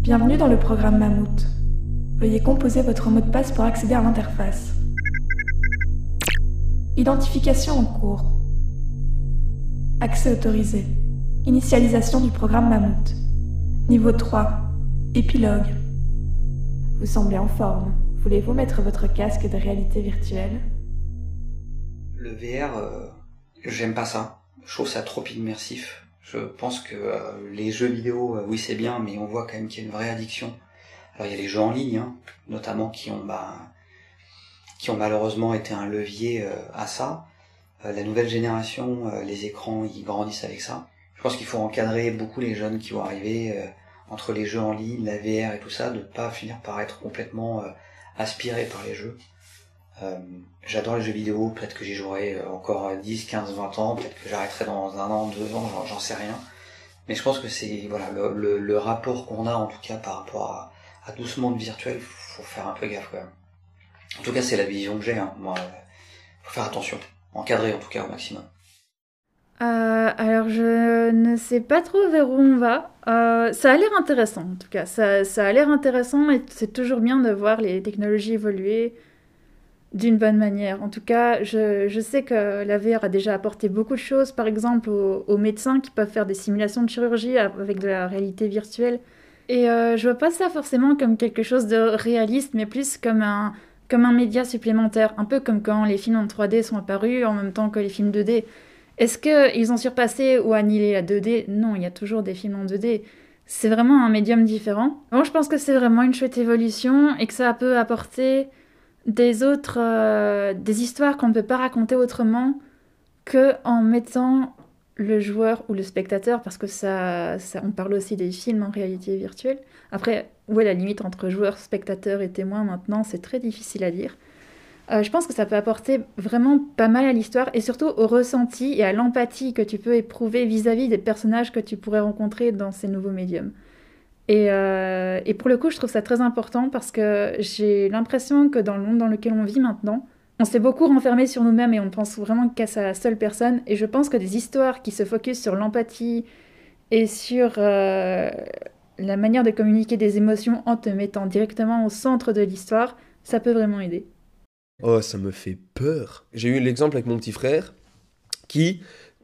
Bienvenue dans le programme Mammouth. Veuillez composer votre mot de passe pour accéder à l'interface. Identification en cours. Accès autorisé. Initialisation du programme Mammouth. Niveau 3. Épilogue. Vous semblez en forme. Voulez-vous mettre votre casque de réalité virtuelle? Le VR, euh, j'aime pas ça. Je trouve ça trop immersif. Je pense que euh, les jeux vidéo, euh, oui c'est bien, mais on voit quand même qu'il y a une vraie addiction. Alors il y a les jeux en ligne, hein, notamment qui ont, bah, qui ont malheureusement été un levier euh, à ça. la nouvelle génération, les écrans, ils grandissent avec ça. Je pense qu'il faut encadrer beaucoup les jeunes qui vont arriver entre les jeux en ligne, la VR et tout ça, de pas finir par être complètement aspiré par les jeux. Euh, j'adore les jeux vidéo, peut-être que j'y jouerai euh, encore 10, 15, 20 ans, peut-être que j'arrêterai dans un an, deux ans, j'en sais rien. Mais je pense que c'est voilà le, rapport qu'on a en tout cas par rapport à, tout ce monde virtuel, faut faire un peu gaffe quand même. En tout cas, c'est la vision que j'ai. Hein. Moi, faut faire attention, encadrer en tout cas au maximum. Euh, alors, je ne sais pas trop vers où on va. Euh, ça a l'air intéressant, en tout cas. Ça a l'air intéressant et c'est toujours bien de voir les technologies évoluer d'une bonne manière. En tout cas, je, je, sais que la VR a déjà apporté beaucoup de choses, par exemple aux, médecins qui peuvent faire des simulations de chirurgie avec de la réalité virtuelle. Et euh, je vois pas ça forcément comme quelque chose de réaliste, mais plus comme un, comme un média supplémentaire, un peu comme quand les films en 3D sont apparus en même temps que les films 2D. Est-ce qu'ils ont surpassé ou annihilé la 2D Non, il y a toujours des films en 2D. C'est vraiment un médium différent. Moi, je pense que c'est vraiment une chouette évolution et que ça peut apporter des autres, euh, des histoires qu'on ne peut pas raconter autrement que en mettant le joueur ou le spectateur, parce que ça, ça, on parle aussi des films en réalité virtuelle. Après, où est la limite entre joueur, spectateur et témoin maintenant, c'est très difficile à dire. Euh, je pense que ça peut apporter vraiment pas mal à l'histoire et surtout au ressenti et à l'empathie que tu peux éprouver vis-à-vis des personnages que tu pourrais rencontrer dans ces nouveaux médiums. Et, euh, et, pour le coup, je trouve ça très important parce que j'ai l'impression que dans le monde dans lequel on vit maintenant, on s'est beaucoup renfermé sur nous-mêmes et on pense vraiment qu'à sa seule personne. Et je pense que des histoires qui se focusent sur l'empathie et sur euh, la manière de communiquer des émotions en te mettant directement au centre de l'histoire, ça peut vraiment aider. Oh, ça me fait peur. J'ai eu l'exemple avec mon petit frère qui,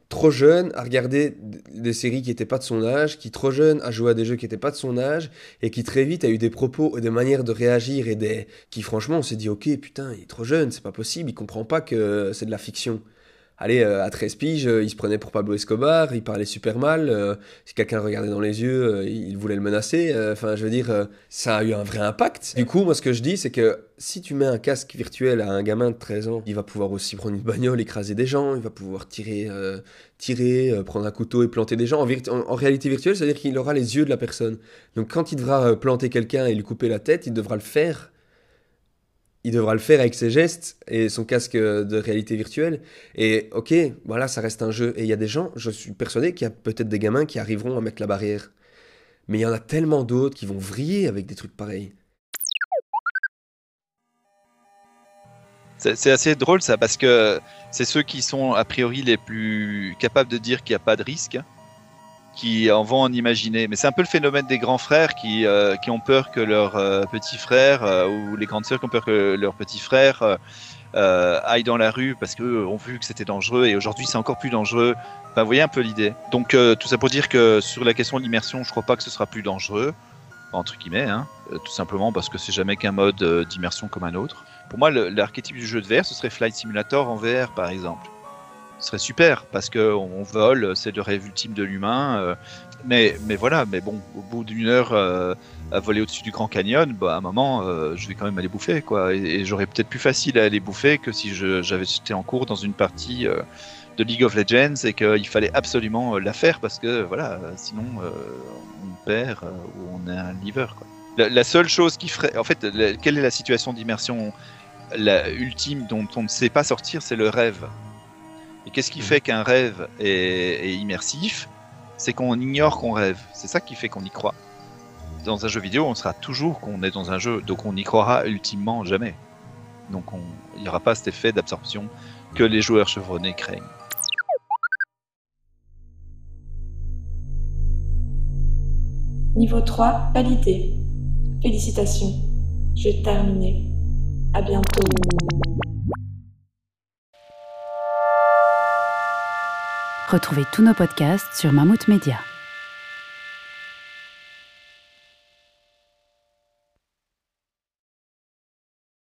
trop jeune, a regardé des séries qui n'étaient pas de son âge, qui trop jeune a joué à des jeux qui n'étaient pas de son âge, et qui très vite a eu des propos, des manières de réagir, et des... qui franchement on s'est dit, ok, putain, il est trop jeune, c'est pas possible, il comprend pas que c'est de la fiction allez, euh, à 13 piges, euh, il se prenait pour Pablo Escobar, il parlait super mal, euh, si quelqu'un regardait dans les yeux, il voulait le menacer. Enfin, je veux dire, ça a eu un vrai impact. Du coup, moi, ce que je dis, c'est que si tu mets un casque virtuel à un gamin de 13 ans, il va pouvoir aussi prendre une bagnole, écraser des gens, il va pouvoir tirer, tirer prendre un couteau et planter des gens. En, réalité virtuelle, c'est-à-dire qu'il aura les yeux de la personne. Donc, quand il devra planter quelqu'un et lui couper la tête, il devra le faire il devra le faire avec ses gestes et son casque de réalité virtuelle. Et ok, voilà, ça reste un jeu. Et il y a des gens, je suis persuadé qu'il y a peut-être des gamins qui arriveront à mettre la barrière. Mais il y en a tellement d'autres qui vont vriller avec des trucs pareils. C'est assez drôle ça, parce que c'est ceux qui sont a priori les plus capables de dire qu'il n'y a pas de risque qui en vont en imaginer. Mais c'est un peu le phénomène des grands frères qui, euh, qui ont peur que leurs euh, petits frères euh, ou les grandes sœurs qui ont peur que leurs petits frères aillent dans la rue parce qu'eux ont vu que c'était dangereux et aujourd'hui c'est encore plus dangereux. Enfin, vous voyez un peu l'idée. Donc tout ça pour dire que sur la question de l'immersion, je crois pas que ce sera plus dangereux, entre guillemets, hein, tout simplement parce que c'est jamais qu'un mode d'immersion comme un autre. Pour moi, l'archétype du jeu de VR, ce serait Flight Simulator en VR par exemple ce serait super parce que on vole, c'est le rêve ultime de l'humain. Euh, mais, mais voilà, mais bon, au bout d'une heure euh, à voler au-dessus du Grand Canyon, bah, à un moment, euh, je vais quand même aller bouffer, quoi. Et, j'aurais peut-être plus facile à aller bouffer que si j'avais été en cours dans une partie de League of Legends et qu'il fallait absolument la faire parce que voilà, sinon on perd ou on est un liver. La, seule chose qui ferait, en fait, quelle est la situation d'immersion ultime dont on ne sait pas sortir, c'est le rêve. Qu'est-ce qui mm. fait qu'un rêve est, immersif C'est qu'on ignore qu'on rêve. C'est ça qui fait qu'on y croit. Dans un jeu vidéo, on sera toujours qu'on est dans un jeu, donc on n'y croira ultimement jamais. Donc il n'y aura pas cet effet d'absorption que les joueurs chevronnés craignent. Niveau 3, validé. Félicitations, j'ai terminé. À bientôt. Retrouvez tous nos podcasts sur Mammouth Media.